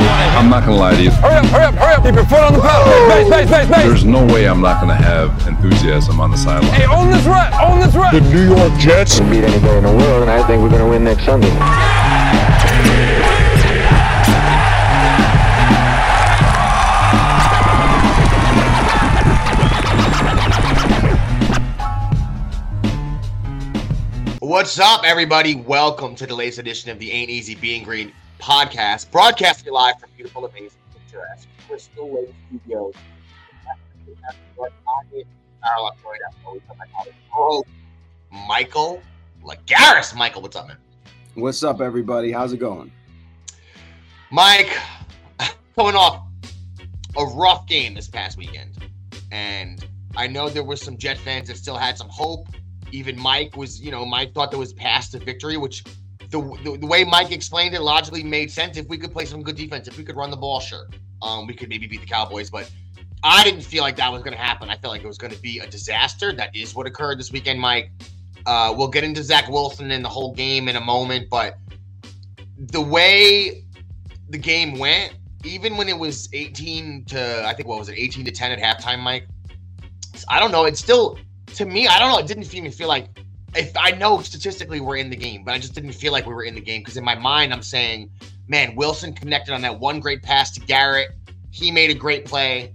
I'm not gonna lie to you. Hurry up, hurry up, hurry up. Keep your foot on the pedal. Base, base, base, base. There's no way I'm not gonna have enthusiasm on the sideline. Hey, own this rep, own this rep. The New York Jets. can beat anybody in the world, and I think we're going to win next Sunday. What's up, everybody? Welcome to the latest edition of the Ain't Easy Being Green podcast, broadcasting live from beautiful, amazing, picturesque Crystal Lake Studios. Michael Lagaris. Michael, what's up, man? What's up, everybody? How's it going? Mike, coming off a rough game this past weekend, and I know there were some Jet fans that still had some hope. Even Mike was, you know, Mike thought there was path to victory, which the, the, the way Mike explained it logically made sense. If we could play some good defense, if we could run the ball, sure, um, we could maybe beat the Cowboys. But I didn't feel like that was going to happen. I felt like it was going to be a disaster. That is what occurred this weekend, Mike. Uh, we'll get into Zach Wilson and the whole game in a moment, but the way the game went, even when it was 18 to, I think, what was it, 18 to 10 at halftime, Mike? I don't know. It's still, to me, I don't know. It didn't even feel like, if I know statistically we're in the game, but I just didn't feel like we were in the game because in my mind, I'm saying, man, Wilson connected on that one great pass to Garrett. He made a great play.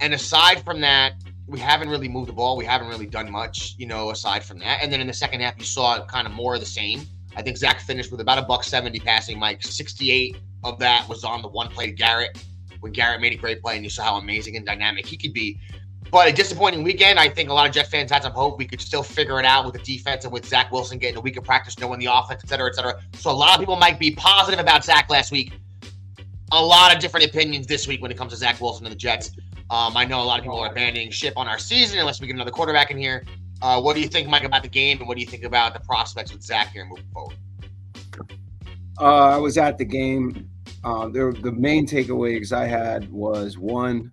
And aside from that, we haven't really moved the ball. We haven't really done much, you know, aside from that. And then in the second half, you saw kind of more of the same. I think Zach finished with about a buck 70 passing, Mike. 68 of that was on the one play to Garrett when Garrett made a great play, and you saw how amazing and dynamic he could be. But a disappointing weekend. I think a lot of Jet fans had some hope we could still figure it out with the defense and with Zach Wilson getting a week of practice, knowing the offense, et cetera, et cetera. So a lot of people might be positive about Zach last week. A lot of different opinions this week when it comes to Zach Wilson and the Jets. Um, I know a lot of people are abandoning ship on our season unless we get another quarterback in here. Uh, what do you think, Mike, about the game, and what do you think about the prospects with Zach here moving forward? Uh, I was at the game. Uh, there, the main takeaways I had was one,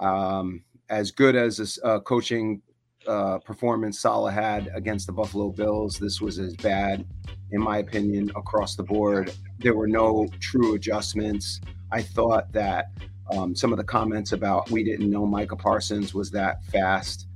um, as good as this uh, coaching uh, performance Saleh had against the Buffalo Bills, this was as bad, in my opinion, across the board. There were no true adjustments. I thought that um, some of the comments about we didn't know Micah Parsons was that fast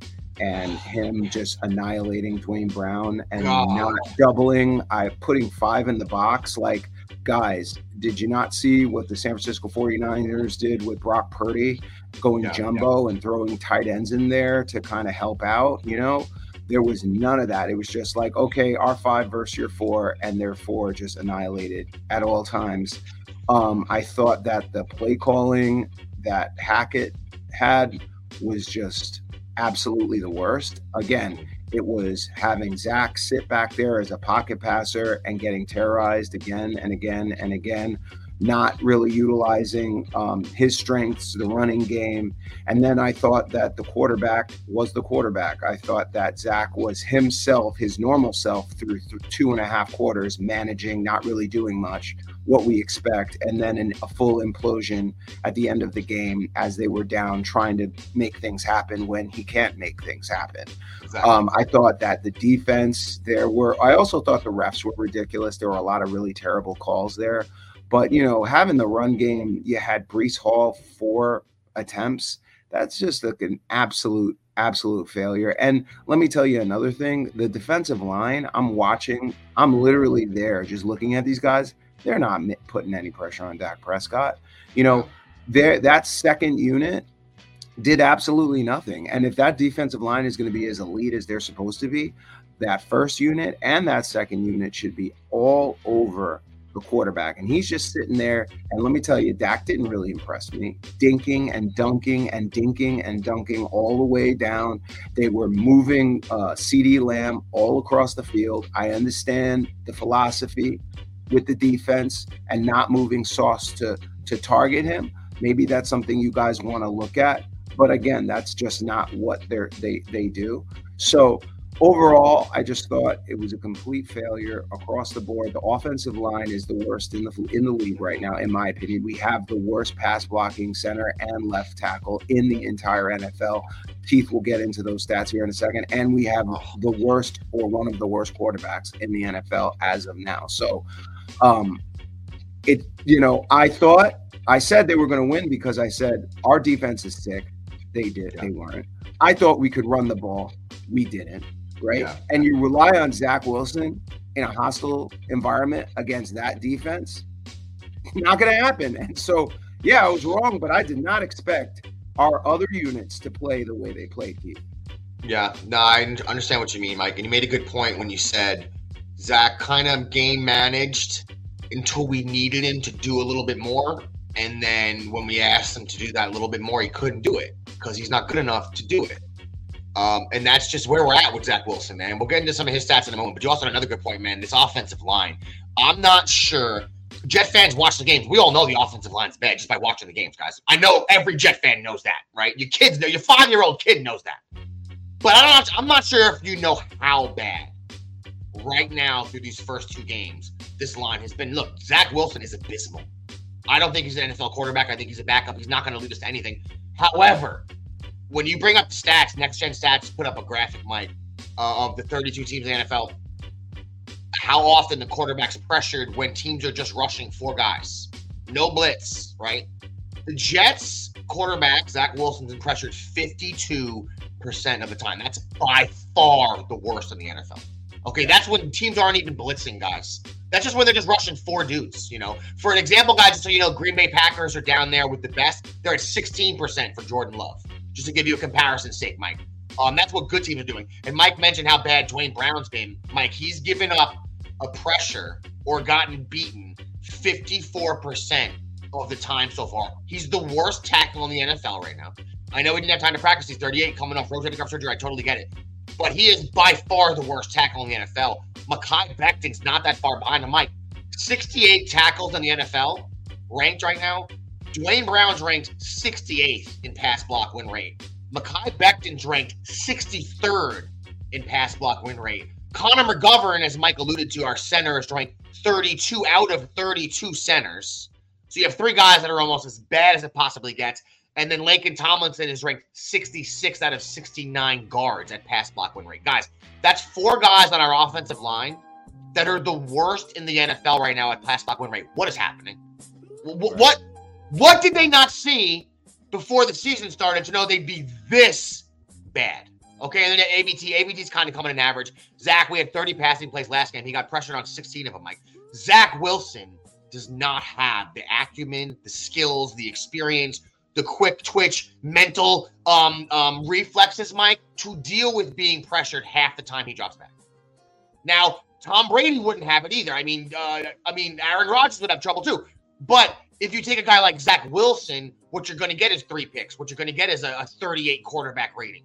and him just annihilating Duane Brown and God. not doubling, I putting five in the box. Like, guys, did you not see what the San Francisco 49ers did with Brock Purdy going Yeah, jumbo and throwing tight ends in there to kind of help out? You know, there was none of that. It was just like, okay, our five versus your four, and their four just annihilated at all times. Um, I thought that the play calling that Hackett had was just absolutely the worst. Again, it was having Zach sit back there as a pocket passer and getting terrorized again and again and again, not really utilizing um, his strengths, the running game. And then I thought that the quarterback was the quarterback. I thought that Zach was himself, his normal self, through, through two and a half quarters, managing, not really doing much, what we expect, and then in a full implosion at the end of the game as they were down, trying to make things happen when he can't make things happen. Exactly. Um, I thought that the defense, there were, I also thought the refs were ridiculous. There were a lot of really terrible calls there. But, you know, having the run game, you had Breece Hall four attempts. That's just like an absolute, absolute failure. And let me tell you another thing the defensive line, I'm watching, I'm literally there just looking at these guys. They're not putting any pressure on Dak Prescott. You know, there that second unit did absolutely nothing. And if that defensive line is going to be as elite as they're supposed to be, that first unit and that second unit should be all over the quarterback. And he's just sitting there. And let me tell you, Dak didn't really impress me. Dinking and dunking and dinking and dunking all the way down. They were moving uh, CeeDee Lamb all across the field. I understand the philosophy with the defense and not moving Sauce to to target him. Maybe that's something you guys want to look at. But again, that's just not what they they do. So overall, I just thought it was a complete failure across the board. The offensive line is the worst in the in the league right now, in my opinion. We have the worst pass blocking center and left tackle in the entire NFL. Keith will get into those stats here in a second, and we have the worst or one of the worst quarterbacks in the NFL as of now. So, um, it you know, I thought I said they were going to win because I said our defense is sick. They did. They weren't. I thought we could run the ball. We didn't right? Yeah. And you rely on Zach Wilson in a hostile environment against that defense, not going to happen. And so, yeah, I was wrong, but I did not expect our other units to play the way they played, Keith. Yeah, no, I understand what you mean, Mike. And you made a good point when you said Zach kind of game managed until we needed him to do a little bit more. And then when we asked him to do that a little bit more, he couldn't do it because he's not good enough to do it. Um, and that's just where we're at with Zach Wilson, man. We'll get into some of his stats in a moment. But you also had another good point, man. This offensive line. I'm not sure. Jet fans watch the games. We all know the offensive line's bad just by watching the games, guys. I know every Jet fan knows that, right? Your kids know. Your five year old kid knows that. But I'm not, I'm not sure if you know how bad right now through these first two games this line has been. Look, Zach Wilson is abysmal. I don't think he's an NFL quarterback. I think he's a backup. He's not going to lead us to anything. However, when you bring up the stats, next gen stats put up a graphic, Mike, uh, of the 32 teams in the NFL, how often the quarterback's pressured when teams are just rushing four guys. No blitz, right? The Jets quarterback, Zach Wilson's been pressured 52% of the time. That's by far the worst in the NFL. Okay, that's when teams aren't even blitzing guys. That's just when they're just rushing four dudes, you know. For an example, guys, so you know, Green Bay Packers are down there with the best. They're at 16% for Jordan Love just to give you a comparison sake, Mike. Um, that's what good teams are doing. And Mike mentioned how bad Duane Brown's been. Mike, he's given up a pressure or gotten beaten 54% of the time so far. He's the worst tackle in the NFL right now. I know he didn't have time to practice. He's 38, coming off rotator cuff surgery. I totally get it. But he is by far the worst tackle in the NFL. Mekhi Becton's not that far behind him. Mike, 68 tackles in the NFL, ranked right now. Duane Brown's ranked 68th in pass block win rate. Mekhi Becton's ranked 63rd in pass block win rate. Connor McGovern, as Mike alluded to, our center is ranked 32 out of 32 centers. So you have three guys that are almost as bad as it possibly gets. And then Laken Tomlinson is ranked 66 out of 69 guards at pass block win rate. Guys, that's four guys on our offensive line that are the worst in the NFL right now at pass block win rate. What is happening? What what did they not see before the season started to know they'd be this bad? Okay, and then AVT, AVT's kind of coming in average. Zach, we had 30 passing plays last game. He got pressured on 16 of them. Mike Zach Wilson does not have the acumen, the skills, the experience, the quick twitch, mental um, um, reflexes, Mike, to deal with being pressured half the time he drops back. Now, Tom Brady wouldn't have it either. I mean, uh, I mean, Aaron Rodgers would have trouble too. But if you take a guy like Zach Wilson, what you're going to get is three picks. What you're going to get is a, a, 38 quarterback rating,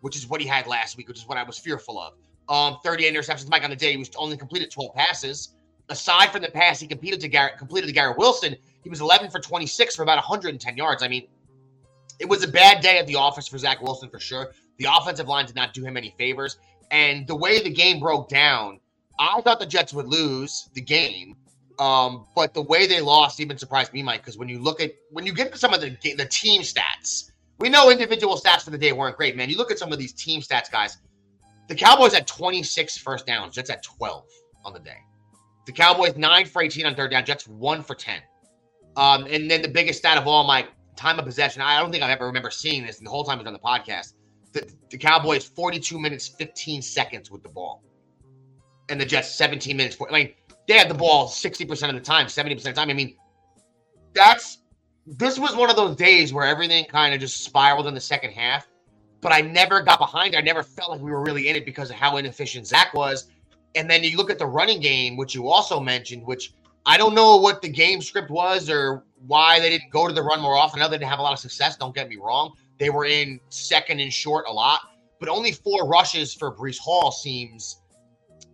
which is what he had last week, which is what I was fearful of. Um, 38 interceptions. Mike on the day he was only completed 12 passes. Aside from the pass he completed to Garrett, completed to Garrett Wilson, he was 11 for 26 for about 110 yards. I mean, it was a bad day at the office for Zach Wilson for sure. The offensive line did not do him any favors, and the way the game broke down, I thought the Jets would lose the game um, but the way they lost even surprised me, Mike, because when you look at when you get to some of the the team stats, we know individual stats for the day weren't great, man. You look at some of these team stats, guys. The Cowboys had 26 first downs, Jets at 12 on the day. The Cowboys nine for 18 on third down, Jets one for 10. Um, and then the biggest stat of all, Mike, time of possession. I don't think I've ever remember seeing this the whole time I was on the podcast. The, the Cowboys 42 minutes 15 seconds with the ball, and the Jets 17 minutes. I mean they had the ball 60% of the time, 70% of the time. I mean, that's this was one of those days where everything kind of just spiraled in the second half. But I never got behind. I never felt like we were really in it because of how inefficient Zach was. And then you look at the running game, which you also mentioned, which I don't know what the game script was or why they didn't go to the run more often. I know they didn't have a lot of success. Don't get me wrong. They were in second and short a lot, but only four rushes for Breece Hall seems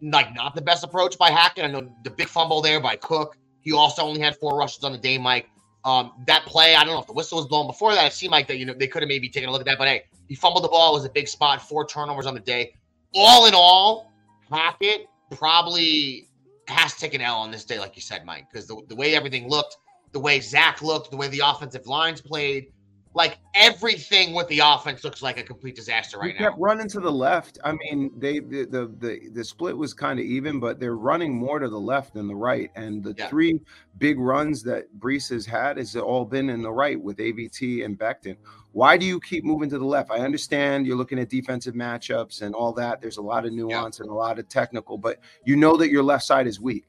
like not the best approach by Hackett. I know the big fumble there by Cook. He also only had four rushes on the day, Mike. Um, that play, I don't know if the whistle was blown before that. It seemed like that you know they could have maybe taken a look at that, but hey, he fumbled the ball. It was a big spot. Four turnovers on the day. all in all, Hackett probably has taken take L on this day, like you said, Mike, because the, the way everything looked, the way Zach looked, the way the offensive lines played, like everything with the offense looks like a complete disaster right They kept now. running to the left. I mean, they the the the, the split was kind of even, but they're running more to the left than the right. And the Yeah. three big runs that Breece has had has all been in the right with AVT and Becton. Why do you keep moving to the left? I understand you're looking at defensive matchups and all that. There's a lot of nuance and a lot of technical, but you know that your left side is weak.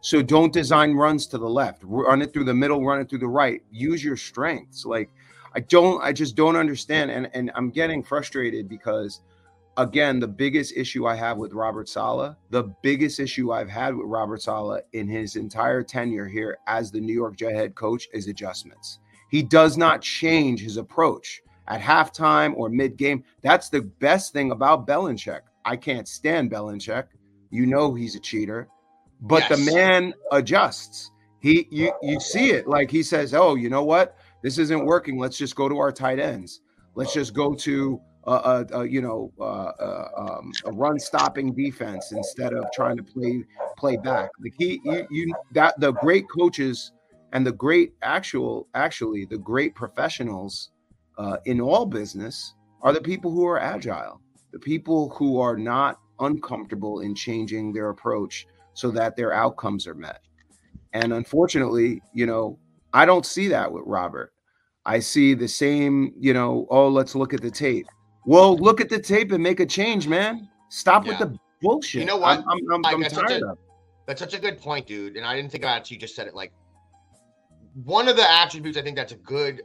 So don't design runs to the left. Run it through the middle, run it through the right. Use your strengths. Like I don't, I just don't understand. And and I'm getting frustrated because again, the biggest issue I have with Robert Saleh, the biggest issue I've had with Robert Saleh in his entire tenure here as the New York Jet head coach is adjustments. He does not change his approach at halftime or mid game. That's the best thing about Belichick. I can't stand Belichick. You know he's a cheater, but the man adjusts. He you you see it like he says, "Oh, you know what? This isn't working. Let's just go to our tight ends. Let's just go to a, a, a you know uh, uh, um, a run stopping defense instead of trying to play play back." Like he you, you that the great coaches and the great actual actually the great professionals uh, in all business are the people who are agile, the people who are not uncomfortable in changing their approach so that their outcomes are met. And unfortunately, you know, I don't see that with Robert. I see the same, you know, oh, let's look at the tape. Well, look at the tape and make a change, man. Stop with the bullshit. You know what? I'm, I'm, I'm, I'm that's such tired a- of. it. That's such a good point, dude. And I didn't think about it. until You just said it. Like one of the attributes I think that's a good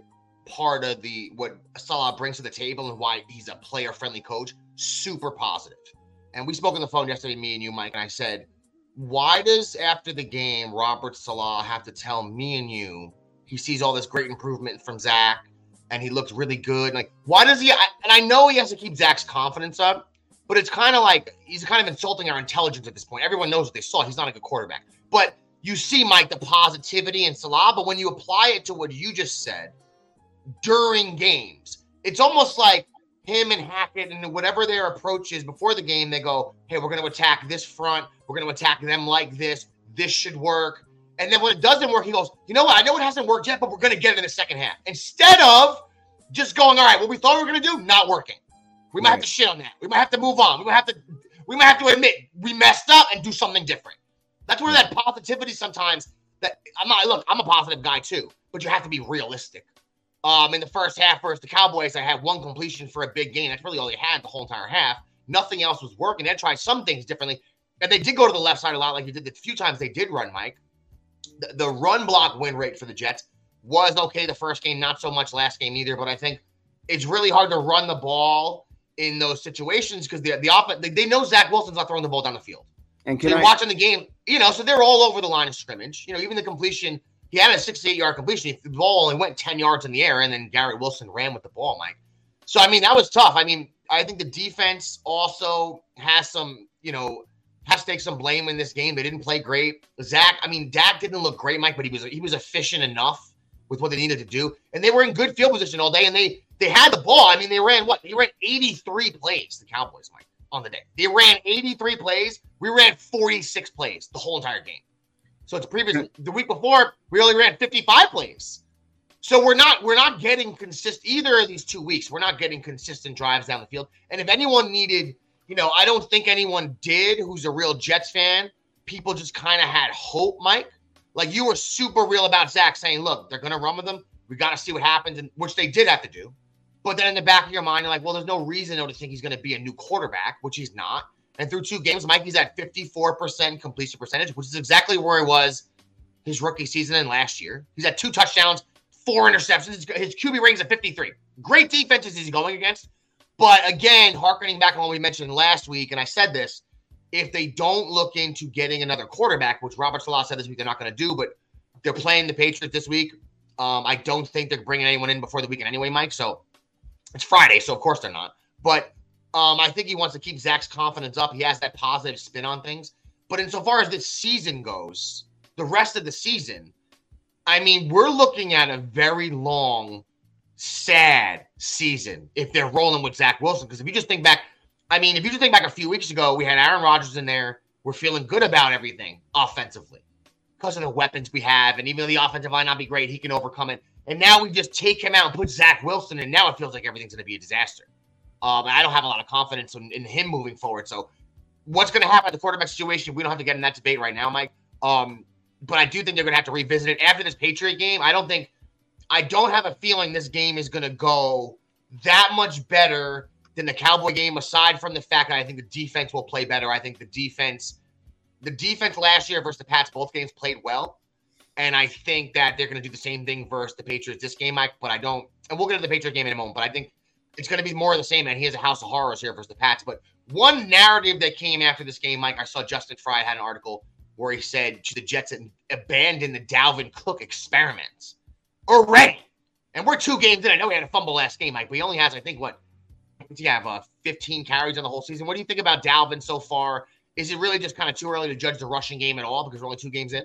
part of the what Saleh brings to the table and why he's a player-friendly coach. Super positive. And we spoke on the phone yesterday, me and you, Mike, and I said, why does after the game Robert Saleh have to tell me and you he sees all this great improvement from Zach and he looks really good? Like, why does he? I- And I know he has to keep Zach's confidence up, but it's kind of like he's kind of insulting our intelligence at this point. Everyone knows what they saw. He's not a good quarterback. But you see, Mike, the positivity in Saleh, but when you apply it to what you just said during games, it's almost like him and Hackett and whatever their approach is before the game, they go, Hey, we're going to attack this front. We're going to attack them like this. This should work. And then when it doesn't work, he goes, You know what? I know it hasn't worked yet, but we're going to get it in the second half. Instead of just going, All right, what we thought we were going to do, not working. We might have to shit on that. We might have to move on. We might have to we might have to admit we messed up and do something different. That's where that positivity sometimes that I'm not look, I'm a positive guy too, but you have to be realistic. Um, in the first half versus the Cowboys, I had one completion for a big gain. That's really all they had the whole entire half. Nothing else was working. They tried some things differently. And they did go to the left side a lot, like you did the few times they did run, Mike. The, the run block win rate for the Jets was okay the first game, not so much last game either. But I think it's really hard to run the ball in those situations because the the offense they, they know Zach Wilson's not throwing the ball down the field. And So can you're I? watching the game, you know, so they're all over the line of scrimmage. You know, even the completion, he had a 68 yard completion. The ball only went 10 yards in the air, and then Garrett Wilson ran with the ball, Mike. So, I mean, that was tough. I mean, I think the defense also has some, you know, has to take some blame in this game. They didn't play great. Zach, I mean, Dak didn't look great, Mike, but he was he was efficient enough with what they needed to do, and they were in good field position all day, and they they had the ball. I mean, they ran what? They ran 83 plays. The Cowboys, Mike, on the day. They ran 83 plays. We ran 46 plays the whole entire game. So it's previous the week before we only ran 55 plays. So we're not we're not getting consistent either of these two weeks. We're not getting consistent drives down the field. And if anyone needed, you know, I don't think anyone did who's a real Jets fan. People just kind of had hope, Mike. Like you were super real about Zach saying, look, they're gonna run with them. We got to see what happens, and which they did have to do. But then in the back of your mind, you're like, well, there's no reason to think he's going to be a new quarterback, which he's not. And through two games, Mikey's at 54% completion percentage, which is exactly where he was his rookie season and last year. He's at two touchdowns, four interceptions. His QB rating's at 53. Great defenses he's going against. But again, harkening back on what we mentioned last week, and I said this, if they don't look into getting another quarterback, which Robert Saleh said this week they're not going to do, but they're playing the Patriots this week. Um, I don't think they're bringing anyone in before the weekend anyway, Mike. So it's Friday, so of course they're not. But um, I think he wants to keep Zach's confidence up. He has that positive spin on things. But insofar as this season goes, the rest of the season, I mean, we're looking at a very long, sad season if they're rolling with Zach Wilson. Because if you just think back, I mean, if you just think back a few weeks ago, we had Aaron Rodgers in there. We're feeling good about everything offensively because of the weapons we have. And even though the offensive line not be great, he can overcome it. And now we just take him out and put Zach Wilson, and now it feels like everything's going to be a disaster. Um, I don't have a lot of confidence in, in him moving forward. So, what's going to happen at the quarterback situation? We don't have to get in that debate right now, Mike. Um, but I do think they're going to have to revisit it after this Patriot game. I don't think, I don't have a feeling this game is going to go that much better than the Cowboy game. Aside from the fact that I think the defense will play better. I think the defense, the defense last year versus the Pats, both games played well. And I think that they're going to do the same thing versus the Patriots this game, Mike. But I don't, and we'll get to the Patriot game in a moment. But I think it's going to be more of the same. And he has a house of horrors here versus the Pats. But one narrative that came after this game, Mike, I saw Justin Fry had an article where he said the Jets abandoned the Dalvin Cook experiments already. And we're two games in. I know he had a fumble last game, Mike, but he only has, I think, what? Do you have uh, 15 carries on the whole season? What do you think about Dalvin so far? Is it really just kind of too early to judge the rushing game at all because we're only two games in?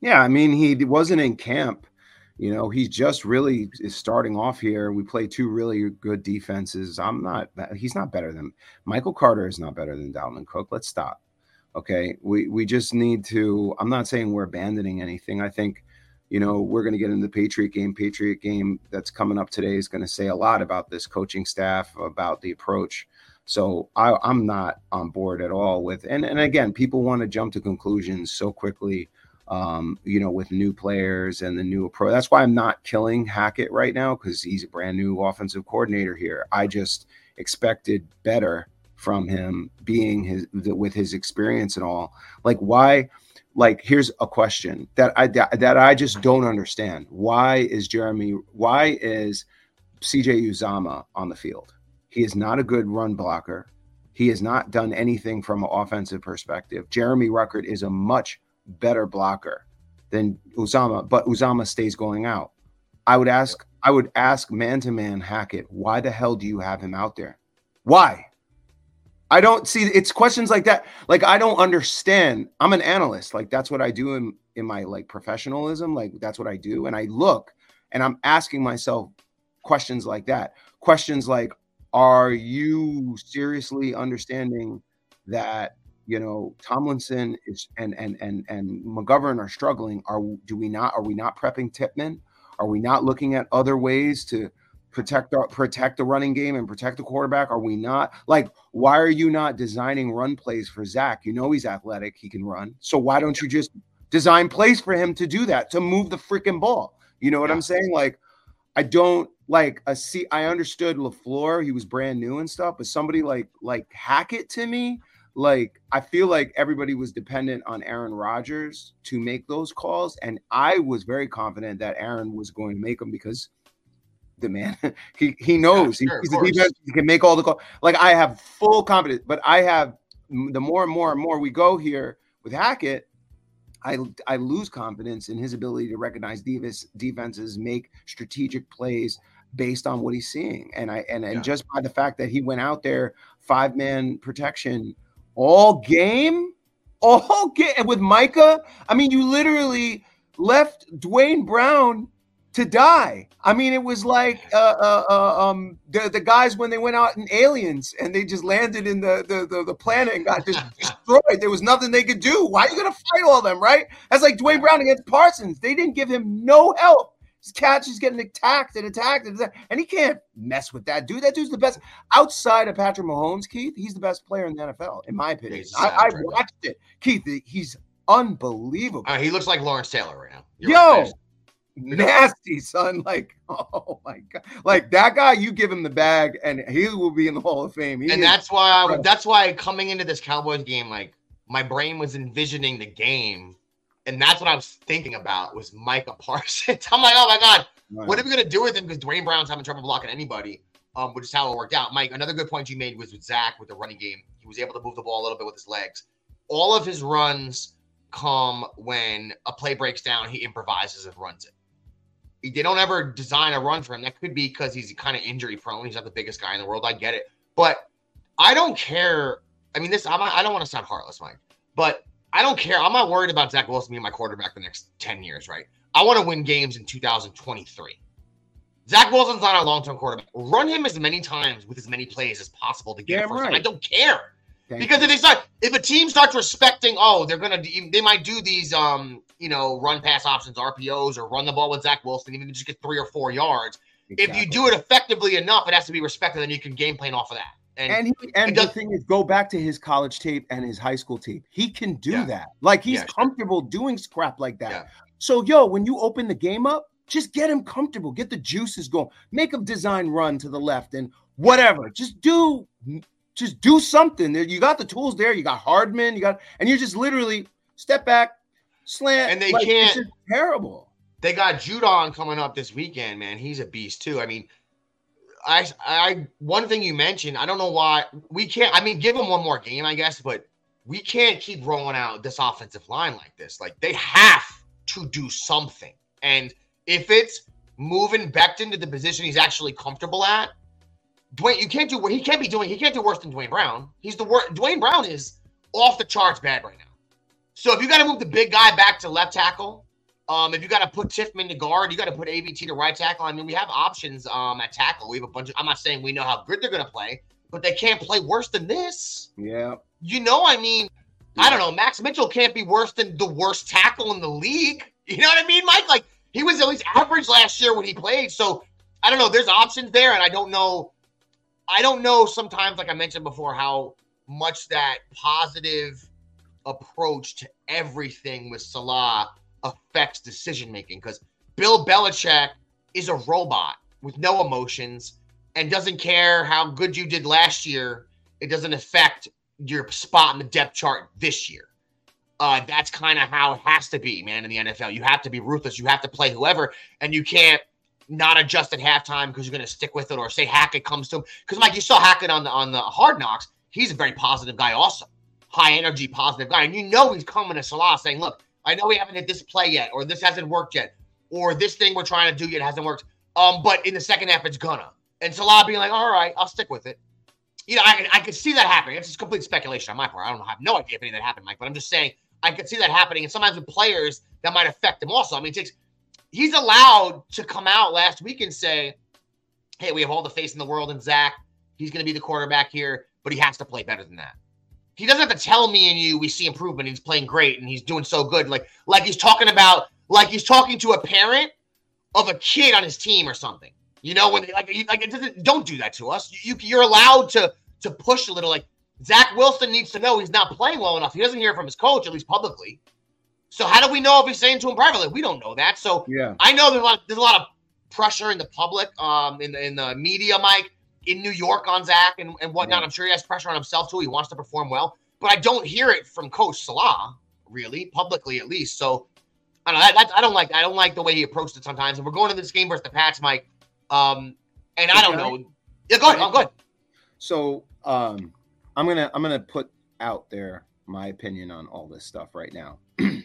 Yeah, I mean, he wasn't in camp. You know, he's just really is starting off here. We play two really good defenses. I'm not. He's not better than Michael Carter. Is not better than Dalvin Cook. Let's stop. Okay, we we just need to. I'm not saying we're abandoning anything. I think, you know, we're going to get into the Patriot game. Patriot game that's coming up today is going to say a lot about this coaching staff, about the approach. So I, I'm not on board at all with. And and again, people want to jump to conclusions so quickly um, you know, with new players and the new approach. That's why I'm not killing Hackett right now because he's a brand new offensive coordinator here. I just expected better from him being his with his experience and all. Like why? Like here's a question that I that I just mm-hmm. don't understand. Why is Jeremy? Why is CJ Uzomah on the field? He is not a good run blocker. He has not done anything from an offensive perspective. Jeremy Ruckert is a much better blocker than Uzomah, but Uzomah stays going out. I would ask, I would ask man to man Hackett, why the hell do you have him out there? Why? I don't see it's questions like that. Like I don't understand. I'm an analyst. Like that's what I do in in my like professionalism. Like that's what I do. And I look and I'm asking myself questions like that. Questions like, are you seriously understanding that you know Tomlinson is and and and and McGovern are struggling. Are do we not are we not prepping Tippmann? Are we not looking at other ways to protect our protect the running game and protect the quarterback? Are we not like why are you not designing run plays for Zach? You know he's athletic, he can run. So why don't you just design plays for him to do that, to move the freaking ball? You know what yeah. I'm saying? Like I don't like a see I understood LaFleur, he was brand new and stuff, but somebody like like Hackett to me like I feel like everybody was dependent on Aaron Rodgers to make those calls, and I was very confident that Aaron was going to make them because the man he he knows yeah, sure, he, he's defense, he can make all the calls. Like I have full confidence, but I have the more and more and more we go here with Hackett, I I lose confidence in his ability to recognize defense, defenses, make strategic plays based on what he's seeing, and I and and yeah. just by the fact that he went out there five man protection all game, all game with Micah. I mean, you literally left Duane Brown to die. I mean, it was like uh, uh, uh, um, the the guys when they went out in Aliens and they just landed in the the, the, the planet and got just destroyed. There was nothing they could do. Why are you gonna fight all them, right? That's like Duane Brown against Parsons. They didn't give him no help. His catch is getting attacked and attacked and attacked, and he can't mess with that dude. That dude's the best outside of Patrick Mahomes. Keith, he's the best player in the NFL, in my opinion. I, I watched it. Keith, he's unbelievable. Uh, he looks like Lawrence Taylor right now. You're Yo, right. Nasty son. Like, oh my god, like that guy. You give him the bag, and he will be in the Hall of Fame. He and that's why. I, that's why coming into this Cowboys game, like my brain was envisioning the game and that's what I was thinking about was Micah Parsons. I'm like, oh my God, right. what are we going to do with him? Because Duane Brown's having trouble blocking anybody, um, which is how it worked out. Mike, another good point you made was with Zach with the running game. He was able to move the ball a little bit with his legs. All of his runs come when a play breaks down, he improvises and runs it. They don't ever design a run for him. That could be because he's kind of injury prone. He's not the biggest guy in the world. I get it. But I don't care. I mean, this, I'm, I don't want to sound heartless, Mike, but I don't care. I'm not worried about Zach Wilson being my quarterback the next 10 years, right? I want to win games in 2023. Zach Wilson's not our long-term quarterback. Run him as many times with as many plays as possible to get Yeah, first. right. I don't care. Thank Because you. if they start, if a team starts respecting, oh, they're gonna, they might do these, um, you know, run pass options, RPOs, or run the ball with Zach Wilson, even just get three or four yards. If you do it effectively enough, it has to be respected, and you can game plan off of that. And, and he, and it the thing is, go back to his college tape and his high school tape. He can do Yeah. that. Like he's Yeah, sure. comfortable doing crap like that. Yeah. So, yo, when you open the game up, just get him comfortable, get the juices going, make him design run to the left and whatever. Just do, just do something. There, you got the tools there. You got Hardman. You got, and you're just literally step back, slant, And they like, can't- terrible. they got Judon coming up this weekend, man. He's a beast too. I mean, I, I, one thing you mentioned, I don't know why we can't. I mean, give him one more game, I guess, but we can't keep rolling out this offensive line like this. Like they have to do something, and if it's moving Becton to the position he's actually comfortable at, Duane, you can't do what he can't be doing. He can't do worse than Duane Brown. He's the worst. Duane Brown is off the charts bad right now. So if you got to move the big guy back to left tackle, um, if you got to put Tippmann to guard, you got to put AVT to right tackle. I mean, we have options um at tackle. We have a bunch of. I'm not saying we know how good they're gonna play, but they can't play worse than this. Yeah. You know, I mean, I don't know. Max Mitchell can't be worse than the worst tackle in the league. You know what I mean, Mike? Like he was at least average last year when he played. So I don't know. There's options there, and I don't know. I don't know sometimes, like I mentioned before, how much that positive approach to everything with Saleh affects decision making. Because Bill Belichick is a robot with no emotions and doesn't care how good you did last year. It doesn't affect your spot in the depth chart this year. Uh, that's kind of how it has to be, man, in the NFL. You have to be ruthless. You have to play whoever, and you can't not adjust at halftime because you're going to stick with it or say Hackett comes to him. Because, Mike, you saw Hackett on the on the Hard Knocks. He's a very positive guy, also high energy, positive guy, and you know he's coming to Saleh saying, "Look, I know we haven't hit this play yet, or this hasn't worked yet, or this thing we're trying to do yet hasn't worked. Um, but in the second half, it's gonna." And Saleh being like, "All right, I'll stick with it." You know, I, I could see that happening. It's just complete speculation on my part. I don't. Have no idea if any of that happened, Mike. But I'm just saying I could see that happening. And sometimes with players, that might affect him also. I mean, takes he's allowed to come out last week and say, "Hey, we have all the faith in the world in Zach. He's going to be the quarterback here, but he has to play better than that." He doesn't have to tell me and you we see improvement. He's playing great and he's doing so good. Like like he's talking about like he's talking to a parent of a kid on his team or something. You know when like like it doesn't don't do that to us. You you're allowed to to push a little. Like Zach Wilson needs to know he's not playing well enough. He doesn't hear from his coach at least publicly. So how do we know if he's saying to him privately? We don't know that. So Yeah. I know there's a lot there's a lot of pressure in the public, um, in the in the media, Mike, in New York on Zach and, and whatnot. Yeah. I'm sure he has pressure on himself too. He wants to perform well, but I don't hear it from Coach Saleh, really, publicly at least. So I don't know. I don't like I don't like the way he approached it sometimes. And we're going to this game versus the Pats, Mike. Um, and I don't know. Yeah, go ahead. I'm good. So um I'm gonna I'm gonna put out there my opinion on all this stuff right now. and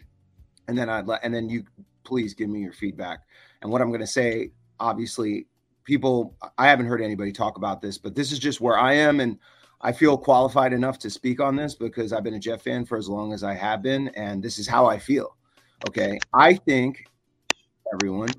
then I'd let and then you please give me your feedback. And what I'm gonna say, obviously, people I haven't heard anybody talk about this, but this is just where I am and I feel qualified enough to speak on this because I've been a Jet fan for as long as I have been, and this is how I feel. Okay. I think everyone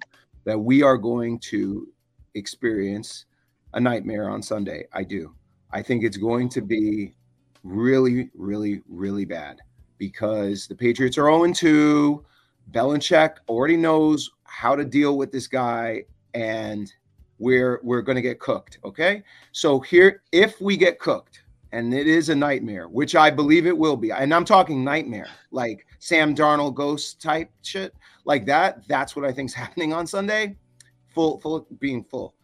that we are going to experience a nightmare on Sunday. I do. I think it's going to be really, really, really bad because the Patriots are 0 2. Belichick already knows how to deal with this guy, and we're we're going to get cooked. Okay, so here, if we get cooked, and it is a nightmare, which I believe it will be, and I'm talking nightmare, like Sam Darnold ghost type shit, like that. That's what I think's happening on Sunday. Full, full, being full.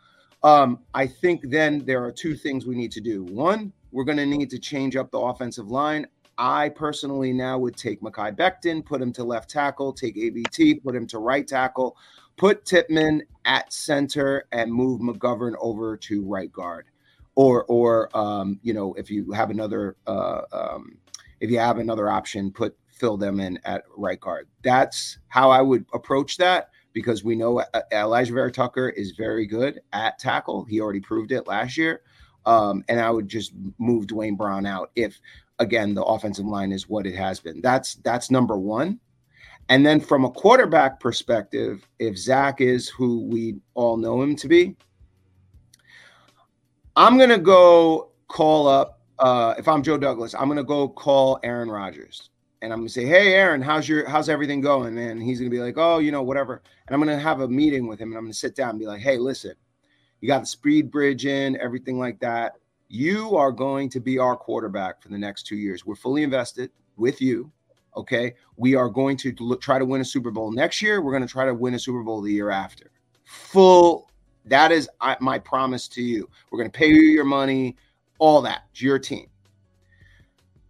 Um, I think then there are two things we need to do. One, we're going to need to change up the offensive line. I personally now would take Mekhi Becton, put him to left tackle, take AVT, put him to right tackle, put Tippmann at center, and move McGovern over to right guard. Or, or um, you know, if you have another, uh, um, if you have another option, put fill them in at right guard. That's how I would approach that because we know uh, Alijah Vera Tucker is very good at tackle. He already proved it last year. Um, and I would just move Duane Brown out if again the offensive line is what it has been. That's that's number one. And then from a quarterback perspective, if Zach is who we all know him to be, I'm gonna go call up. Uh, if I'm Joe Douglas, I'm gonna go call Aaron Rodgers, and I'm gonna say, "Hey, Aaron, how's your how's everything going?" And he's gonna be like, "Oh, you know, whatever." And I'm gonna have a meeting with him, and I'm gonna sit down and be like, "Hey, listen, you got the speed bridge in, everything like that. You are going to be our quarterback for the next two years. We're fully invested with you. Okay. We are going to look, try to win a Super Bowl next year. We're going to try to win a Super Bowl the year after. Full. That is my promise to you. We're going to pay you your money, all that. It's your team.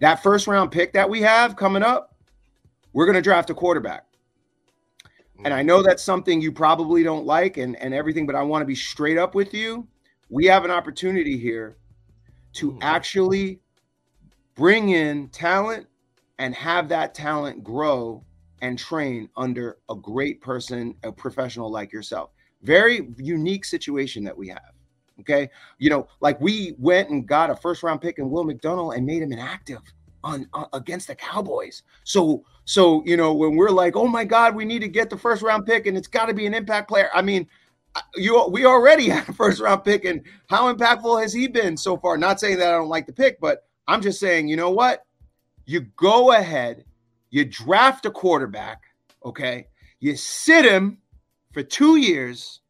That first round pick that we have coming up, we're going to draft a quarterback. And I know that's something you probably don't like and, and everything, but I want to be straight up with you. We have an opportunity here to hmm. actually bring in talent and have that talent grow and train under a great person, a professional like yourself. Very unique situation that we have. Okay. You know, like we went and got a first round pick in Will McDonald and made him inactive on uh, against the Cowboys. So so you know when we're like, oh my God, we need to get the first round pick and it's got to be an impact player. I mean, uh, you we already had a first round pick and how impactful has he been so far? Not saying that I don't like the pick, but I'm just saying, you know what? You go ahead, you draft a quarterback, okay? You sit him for two years.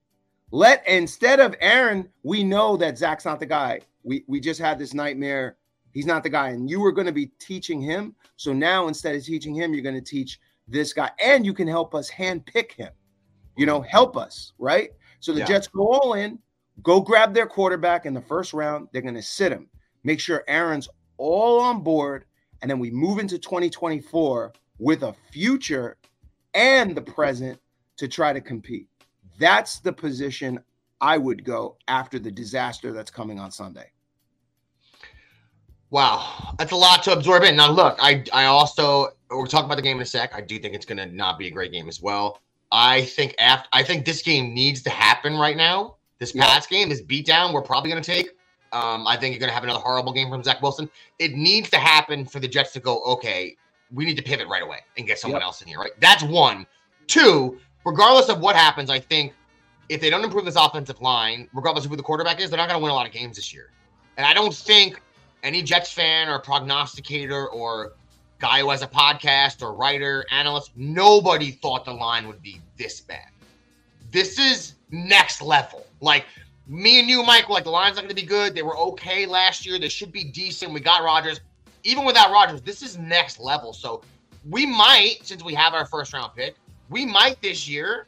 Let instead of Aaron, we know that Zach's not the guy. We we just had this nightmare He's not the guy. And you were going to be teaching him. So now instead of teaching him, you're going to teach this guy. And you can help us hand pick him. You know, help us, right? So the Yeah. Jets go all in, go grab their quarterback in the first round. They're going to sit him, make sure Aaron's all on board. And then we move into 2024 with a future and the present to try to compete. That's the position I would go after the disaster that's coming on Sunday. Wow, that's a lot to absorb in. Now, look, I I also we're talking about the game in a sec. I do think it's going to not be a great game as well. I think after I think this game needs to happen right now. This Yeah. past game, this beatdown, we're probably going to take. Um, I think you're going to have another horrible game from Zach Wilson. It needs to happen for the Jets to go. Okay, we need to pivot right away and get someone Yep. else in here. Right, that's one. Two, regardless of what happens, I think if they don't improve this offensive line, regardless of who the quarterback is, they're not going to win a lot of games this year. And I don't think any Jets fan or prognosticator or guy who has a podcast or writer, analyst, nobody thought the line would be this bad. This is next level. Like me and you, Mike, like the line's not going to be good. They were okay last year. They should be decent. We got Rodgers. Even without Rodgers, this is next level. So we might, since we have our first round pick, we might this year,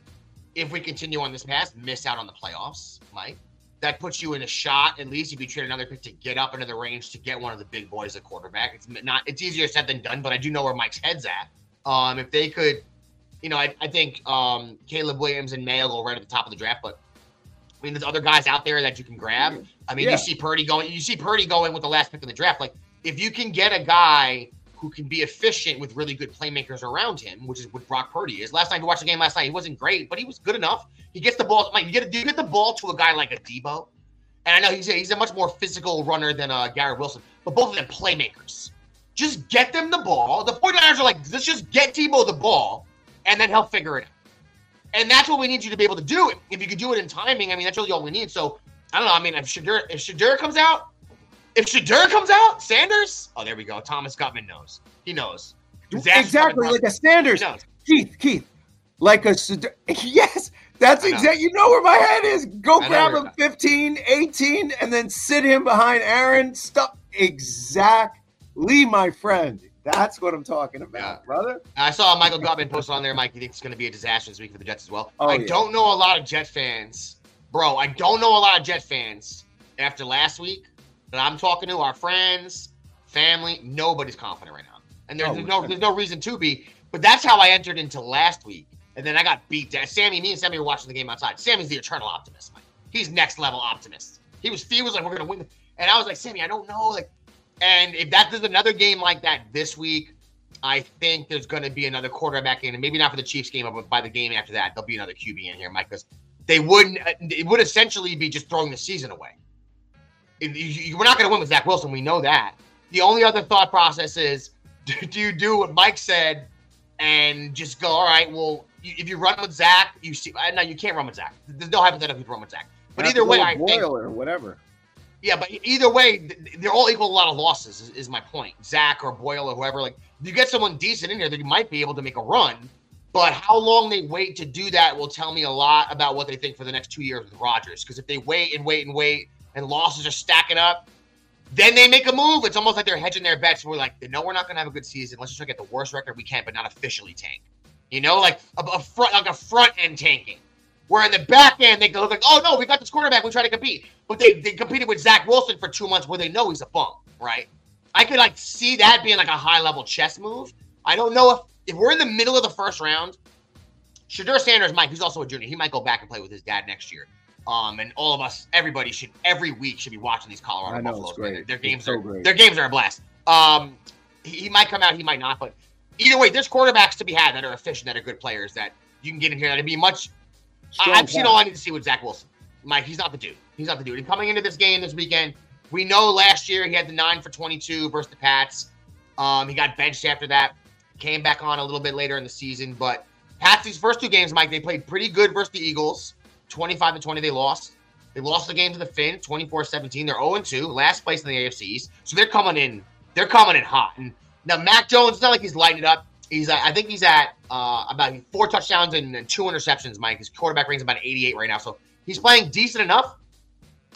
if we continue on this path, miss out on the playoffs, Mike that puts you in a shot at least if you trade another pick to get up into the range to get one of the big boys at quarterback. It's not it's easier said than done, but I do know where Mike's head's at. Um, if they could, you know, I, I think um, Caleb Williams and Maye will go right at the top of the draft, but I mean, there's other guys out there that you can grab. I mean, Yeah. you see Purdy going, you see Purdy going with the last pick in the draft. Like, if you can get a guy who can be efficient with really good playmakers around him, which is what Brock Purdy is. Last night, you watched the game last night, he wasn't great, but he was good enough. He gets the ball. Like, you get you get the ball to a guy like a Deebo, and I know he's a, he's a much more physical runner than uh, Garrett Wilson, but both of them playmakers. Just get them the ball. The 49ers are like, let's just get Deebo the ball, and then he'll figure it out. And that's what we need you to be able to do. If you could do it in timing, I mean, that's really all we need. So I don't know. I mean, if Shedeur if Shedeur comes out, if Shedeur comes out, Sanders. Oh, there we go. Thomas Gutman knows. He knows. Disaster exactly like a Sanders. Keith, Keith, like a yes, that's I know. exact. You know where my head is. Go grab him you're 15, 18, and then sit him behind Aaron. Stuff exactly, my friend. That's what I'm talking about, Yeah. brother. I saw Michael Gutman post on there. Mike, he thinks it's going to be a disaster this week for the Jets as well. Oh, I yeah. don't know a lot of Jet fans, bro. I don't know a lot of Jet fans after last week that I'm talking to. Our friends, family, nobody's confident right now, and there's, Oh, there's no there's no reason to be. But that's how I entered into last week, and then I got beat down. Sammy, me and Sammy were watching the game outside. Sammy's the eternal optimist. Mike. He's next level optimist. He was he was like we're gonna win, and I was like Sammy, I don't know, like. And if that there's another game like that this week, I think there's going to be another quarterback in, and maybe not for the Chiefs game, but by the game after that, there'll be another QB in here, Mike, because they wouldn't. It would essentially be just throwing the season away. You, we're not going to win with Zach Wilson. We know that. The only other thought process is, do, do you do what Mike said and just go, all right, well, you, if you run with Zach, you see, uh, no, you can't run with Zach. There's no hypothetical you run with Zach. But either way, I think or whatever. Yeah, but either way, they're all equal a lot of losses. Is, is my point. Zach or Boyle or whoever, like you get someone decent in here, then you might be able to make a run. But how long they wait to do that will tell me a lot about what they think for the next two years with Rodgers. Because if they wait and wait and wait, and losses are stacking up, then they make a move. It's almost like they're hedging their bets. We're like, they know we're not going to have a good season. Let's just try to get the worst record we can, but not officially tank. You know, like a, a front, like a front end tanking. Where in the back end they go like, oh no, we got this quarterback, we try to compete. But they, they competed with Zach Wilson for two months where they know he's a bum, right? I could like see that being like a high level chess move. I don't know if if we're in the middle of the first round, Shedeur Sanders, Mike, who's also a junior, he might go back and play with his dad next year. Um, and all of us, everybody should every week should be watching these Colorado I know, Buffaloes. Their It's games so are great. their games are a blast. Um, he, he might come out, he might not, but either way, there's quarterbacks to be had that are efficient, that are good players that you can get in here. That'd be much. Strong I've seen all I need to see with Zach Wilson. Mike, he's not the dude. He's not the dude. And coming into this game this weekend, we know last year he had the nine for 22 versus the Pats. Um, he got benched after that, came back on a little bit later in the season. But Pats, these first two games, Mike, they played pretty good versus the Eagles. 25 to 20, they lost. They lost the game to the Finn, 24-17. They're 0-2, last place in the AFC East. So they're coming in, they're coming in hot. And now Mac Jones, it's not like he's lighting it up. He's, uh, I think he's at uh, about four touchdowns and, and two interceptions. Mike, his quarterback rating's about 88 right now, so he's playing decent enough.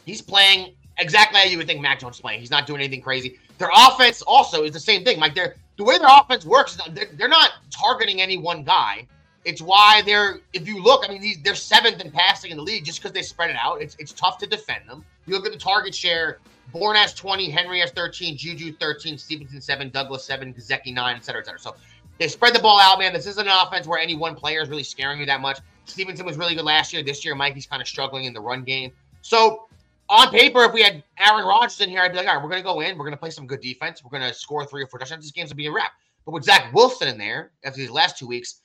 He's playing exactly how you would think Mac Jones is playing. He's not doing anything crazy. Their offense also is the same thing. Like they're the way their offense works, they're, they're not targeting any one guy. It's why they're, if you look, I mean, they're seventh in passing in the league just because they spread it out. It's it's tough to defend them. You look at the target share. Bourne has 20, Henry has 13, Juju 13, Stevenson 7, Douglas 7, Gesicki 9, et cetera, et cetera. So they spread the ball out, man. This isn't an offense where any one player is really scaring you that much. Stevenson was really good last year. This year, Mikey's kind of struggling in the run game. So on paper, if we had Aaron Rodgers in here, I'd be like, all right, we're going to go in. We're going to play some good defense. We're going to score three or four touchdowns. This game's going to be a wrap. But with Zach Wilson in there after these last two weeks,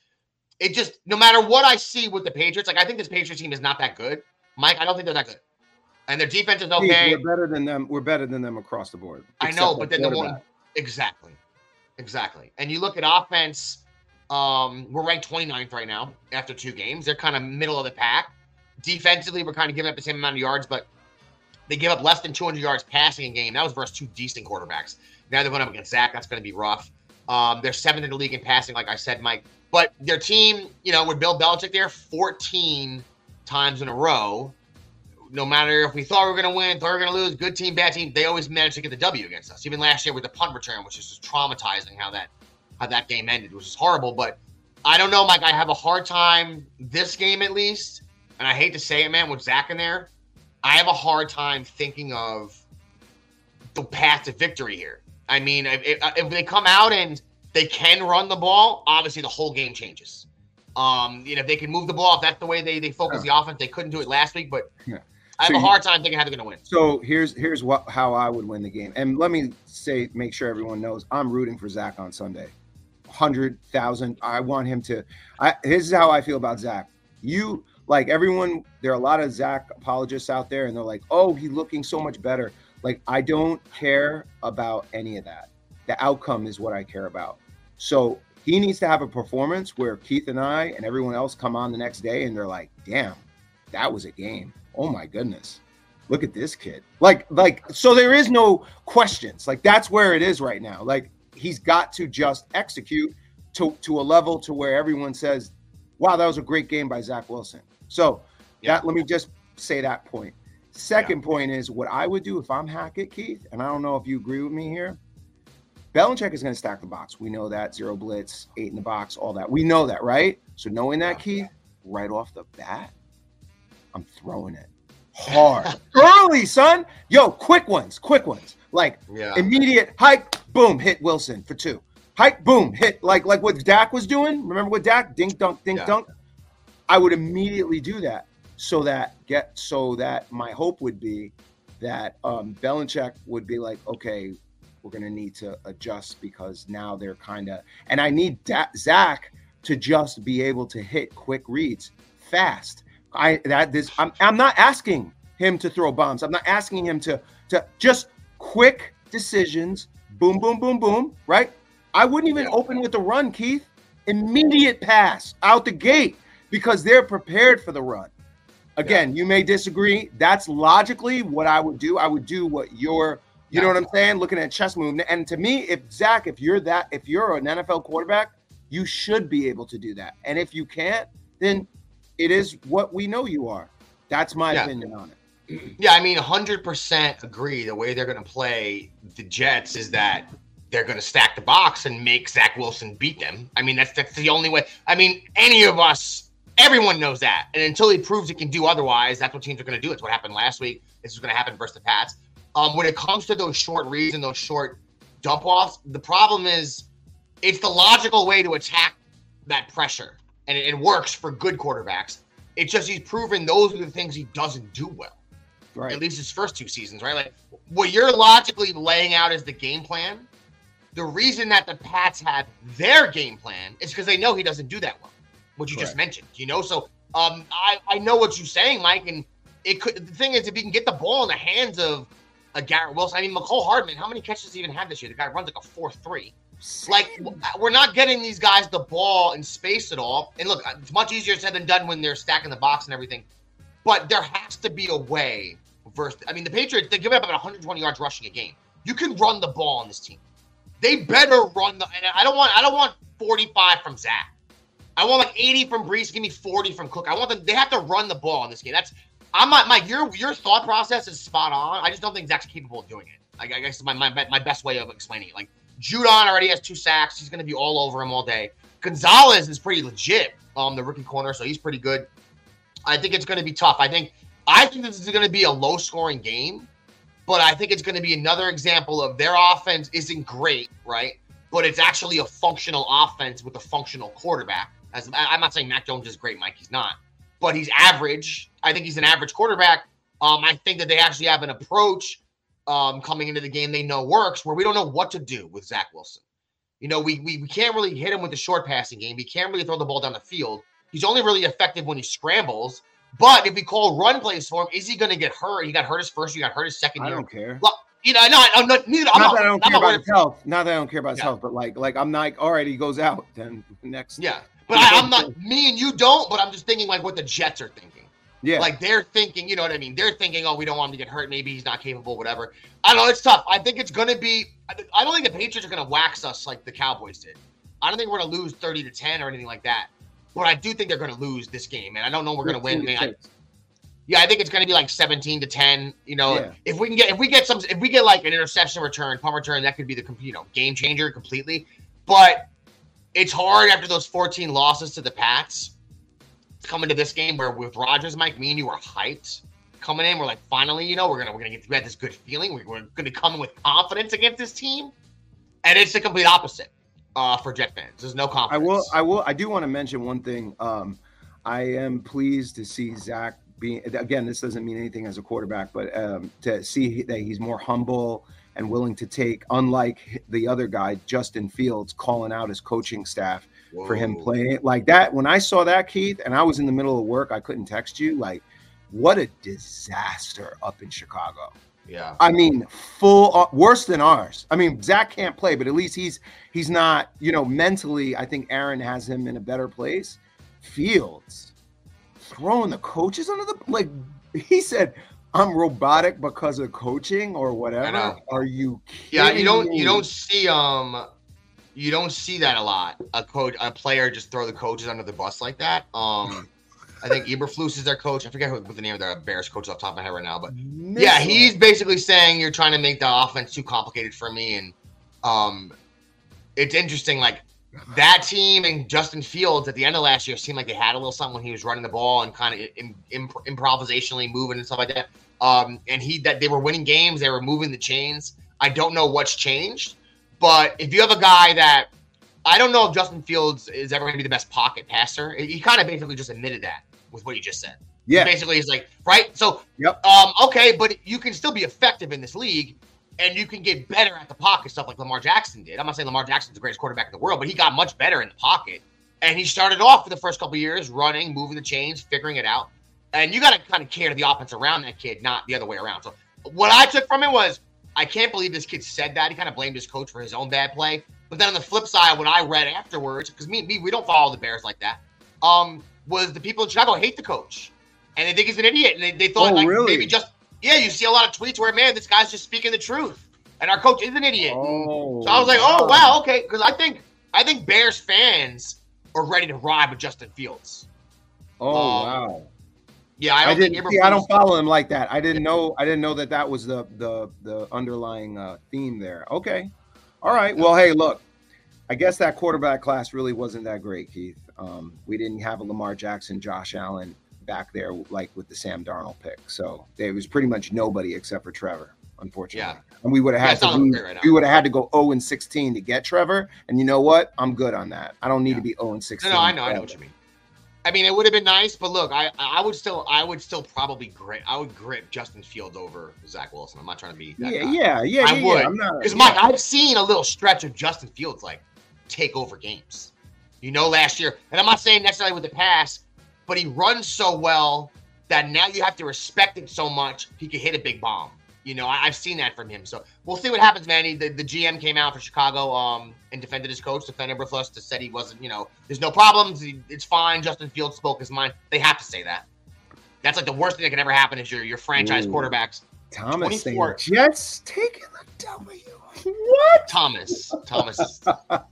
it just, no matter what I see with the Patriots, like I think this Patriots team is not that good. Mike, I don't think they're that good. And their defense is Steve, okay. We're better than them. We're better than them across the board. I know, but then the one exactly, exactly. And you look at offense. Um, we're ranked 29th right now after two games. They're kind of middle of the pack. Defensively, we're kind of giving up the same amount of yards, but they give up less than 200 yards passing a game. That was versus two decent quarterbacks. Now they're going up against Zach. That's going to be rough. Um, they're seventh in the league in passing, like I said, Mike. But their team, you know, with Bill Belichick there, 14 times in a row. No matter if we thought we were going to win, thought we were going to lose, good team, bad team, they always managed to get the W against us. Even last year with the punt return, which is just traumatizing how that how that game ended, which is horrible. But I don't know, Mike. I have a hard time this game at least, and I hate to say it, man, with Zach in there. I have a hard time thinking of the path to victory here. I mean, if, if, if they come out and they can run the ball, obviously the whole game changes. Um, you know, if they can move the ball, if that's the way they, they focus the offense, they couldn't do it last week, but Yeah. I have So a hard time thinking how they're going to win. So here's here's what how I would win the game. And let me say, make sure everyone knows, I'm rooting for Zach on Sunday. Hundred thousand. I want him to. I this is how I feel about Zach. You like everyone. There are a lot of Zach apologists out there, and they're like, "Oh, he's looking so much better." Like I don't care about any of that. The outcome is what I care about. So he needs to have a performance where Keith and I and everyone else come on the next day and they're like, "Damn, that was a game. Oh my goodness." look at this kid like like so there is no questions like that's where it is right now like he's got to just execute to to a level to where everyone says wow that was a great game by zach wilson so Yeah. that let me just say that point second point is what i would do if i'm hackett keith and i don't know if you agree with me here Belichick is going to stack the box. We know that zero blitz, eight in the box, all that. We know that, right? So knowing that, Keith, right off the bat, I'm throwing it hard, early, son. Yo, quick ones, quick ones, like Yeah. immediate hike, boom, hit Wilson for two. Hike, boom, hit like like what Dak was doing. Remember what Dak dink dunk dink Yeah. dunk. I would immediately do that so that get so that my hope would be that um, Belichick would be like, okay, we're gonna need to adjust because now they're kind of, and I need da- Zach to just be able to hit quick reads fast. I that this I'm I'm not asking him to throw bombs. I'm not asking him to to just quick decisions. Boom, boom, boom, boom. Right? I wouldn't even Yeah. open with the run, Keith. immediate pass out the gate because they're prepared for the run. Again, you may disagree. That's logically what I would do. I would do what you're, you know what I'm saying? Looking at chess movement. And to me, if Zach, if you're that, if you're an NFL quarterback, you should be able to do that. And if you can't, then it is what we know you are. That's my Yeah. opinion on it. Yeah, I mean, 100% agree. The way they're going to play the Jets is that they're going to stack the box and make Zach Wilson beat them. I mean, that's that's the only way. I mean, any of us, everyone knows that. And until he proves he can do otherwise, that's what teams are going to do. It's what happened last week. This is going to happen versus the Pats. Um, when it comes to those short reads and those short dump offs, the problem is it's the logical way to attack that pressure, and it, works for good quarterbacks. It's just he's proven those are the things he doesn't do well Right. at least his first two seasons, right? Like what you're logically laying out as the game plan. The reason that the Pats have their game plan is because they know he doesn't do that well, what you just mentioned. You know, so um, I I know what you're saying, Mike, and it could. The thing is, if you can get the ball in the hands of a Garrett Wilson, I mean, Mecole Hardman, how many catches does he even have this year? The guy runs like a four three. Like uh, we're not getting these guys the ball in space at all. And look, uh, it's much easier said than done when they're stacking the box and everything. But there has to be a way. Versus, I mean, the Patriots they're giving up about 120 yards rushing a game. You can run the ball on this team. They better run the. And I don't want. I don't want 45 from Zach. I want like 80 from Breece. Give me 40 from Cook. I want them. They have to run the ball in this game. That's. I'm not. Mike, your your thought process is spot on. I just don't think Zach's capable of doing it. Like, I guess my, my my best way of explaining it. Like Judon already has two sacks. He's going to be all over him all day. Gonzalez is pretty legit. Um, the rookie corner, so he's pretty good. I think it's going to be tough. I think I think this is going to be a low scoring game, but I think it's going to be another example of their offense isn't great, right? But it's actually a functional offense with a functional quarterback. As I'm not saying Mac Jones is great, Mike. He's not, but he's average. I think he's an average quarterback. Um, I think that they actually have an approach um, coming into the game they know works, where we don't know what to do with Zach Wilson. You know, we, we we can't really hit him with the short passing game. He can't really throw the ball down the field. He's only really effective when he scrambles. But if we call run plays for him, is he going to get hurt? He got hurt his first year, got hurt his second I year. don't care. You know, no, I'm not. Neither. I'm not not. that I don't I'm care about his health. Not that I don't care about his Yeah. health, but like, like I'm like, all right, he goes out. Then next, Yeah, but I, I'm not. Me and you don't. But I'm just thinking like what the Jets are thinking. Yeah, Like they're thinking, you know what I mean? They're thinking, oh, we don't want him to get hurt. Maybe he's not capable, whatever. I don't know. It's tough. I think it's going to be. I don't think the Patriots are going to wax us like the Cowboys did. I don't think we're going to lose 30 to 10 or anything like that. But I do think they're going to lose this game, and I don't know we're going to win. I yeah, I think it's going to be like 17 to 10. You know, Yeah. if we can get if we get some if we get like an interception return, punt return, that could be the you know game changer completely. But it's hard after those 14 losses to the Pats coming to this game where with Rodgers, Mike, me and you were hyped coming in. We're like, finally, you know, we're gonna we're gonna get we had this good feeling. We're, we're gonna come in with confidence against this team, and it's the complete opposite uh, for Jet fans. There's no confidence. I will. I will. I do want to mention one thing. Um, I am pleased to see Zach being. Again, this doesn't mean anything as a quarterback, but um, to see that he's more humble and willing to take, unlike the other guy, Justin Fields, calling out his coaching staff for him playing it like that. When I saw that, Keith, and I was in the middle of work, I couldn't text you. Like, what a disaster up in Chicago. Yeah. I mean, full uh, worse than ours. I mean, Zach can't play, but at least he's he's not. You know, mentally, I think Aaron has him in a better place. Fields throwing the coaches under the like. He said, "I'm robotic because of coaching or whatever." Are you? Yeah, you don't me? you don't see um you don't see that a lot. A coach a player just throw the coaches under the bus like that. Um I think Eberflus is their coach. I forget who, what the name of their Bears coach off the top of my head right now, but yeah, Missile. he's basically saying you're trying to make the offense too complicated for me, and um, it's interesting. Like that team and Justin Fields at the end of last year seemed like they had a little something when he was running the ball and kind of im- imp- improvisationally moving and stuff like that. Um, and he that they were winning games, they were moving the chains. I don't know what's changed, but if you have a guy that I don't know if Justin Fields is ever going to be the best pocket passer, he kind of basically just admitted that with what he just said. yeah, Basically, he's like, right? So, Yep. um, okay, but you can still be effective in this league and you can get better at the pocket stuff like Lamar Jackson did. I'm not saying Lamar Jackson's the greatest quarterback in the world, but he got much better in the pocket. And he started off for the first couple of years running, moving the chains, figuring it out. And you got to kind of cater the offense around that kid, not the other way around. So, what I took from it was, I can't believe this kid said that. He kind of blamed his coach for his own bad play. But then on the flip side, what I read afterwards, because me, me, we don't follow the Bears like that, um, was the people in Chicago hate the coach, and they think he's an idiot, and they, they thought Oh, like really? maybe just yeah, you see a lot of tweets where man, this guy's just speaking the truth, and our coach is an idiot. Oh, So I was like, oh wow, okay, because I think I think Bears fans are ready to ride with Justin Fields. Oh Um, wow. Yeah, I I, didn't see. I don't follow him like that. I didn't know. I didn't know that that was the the the underlying uh, theme there. Okay, all right. Well, hey, look. I guess that quarterback class really wasn't that great, Keith. Um, we didn't have a Lamar Jackson, Josh Allen back there like with the Sam Darnold pick. So there was pretty much nobody except for Trevor, unfortunately. Yeah. And we would have Yeah, had to right we would have had to go 0 and 16 to get Trevor. And you know what? I'm good on that. I don't need to be 0 and 16. No, no, I know, I know what you mean. I mean, it would have been nice, but look, I I would still I would still probably grip I would grip Justin Fields over Zach Wilson. I'm not trying to be that Yeah, guy. yeah, yeah, I yeah, would. Because yeah. Mike, I've seen a little stretch of Justin Fields like take over games. You know, last year, and I'm not saying necessarily with the pass, but he runs so well that now you have to respect him so much he could hit a big bomb. You know, I, I've seen that from him. So we'll see what happens, man. He, the, the GM came out for Chicago um, and defended his coach, defended Eberflus, to said he wasn't, you know, there's no problems. It's fine. Justin Fields spoke his mind. They have to say that. That's like the worst thing that can ever happen is your your franchise Ooh. quarterbacks. Thomas saying 24. Jets taking the W. What? Thomas. Thomas. Is,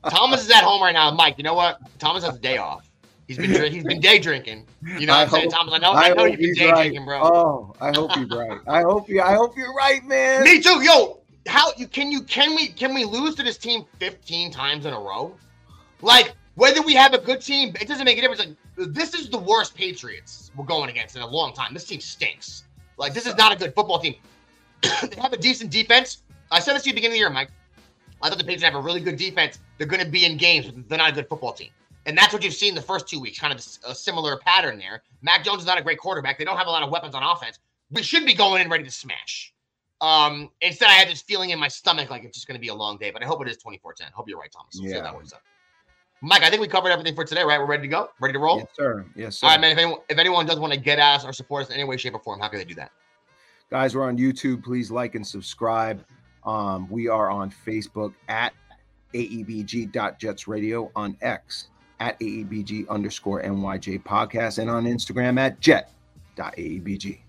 Thomas is at home right now. Mike, you know what? Thomas has a day off. He's been he's been day drinking. You know what I I'm saying, hope- Thomas? Oh, I know I, know hope you've been day right. drinking, bro. Oh, I hope you're right. I hope you. I hope you're right, man. Me too. Yo, how you can you can we can we lose to this team 15 times in a row? Like whether we have a good team, it doesn't make a difference. Like this is the worst Patriots we're going against in a long time. This team stinks. Like this is not a good football team. they have a decent defense. I said this to you at the beginning of the year, Mike. I thought the Patriots have a really good defense. They're going to be in games, but they're not a good football team. And that's what you've seen the first two weeks, kind of a similar pattern there. Mac Jones is not a great quarterback. They don't have a lot of weapons on offense. We should be going in ready to smash. Um, instead, I had this feeling in my stomach like it's just going to be a long day, but I hope it is 24 10. Hope you're right, Thomas. We'll Yeah. that works out. Mike, I think we covered everything for today, right? We're ready to go? Ready to roll? Yes, sir. Yes, sir. All right, man. If anyone, if anyone does want to get us or support us in any way, shape, or form, how can they do that? Guys, we're on YouTube. Please like and subscribe. Um, we are on Facebook at aebg.jetsradio, on X at aebg underscore nyj podcast, and on Instagram at jet.aebg.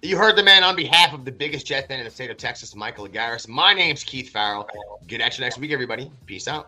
You heard the man on behalf of the biggest Jet fan in the state of Texas, Michael Agaris. My name's Keith Farrell. Get at you next week, everybody. Peace out.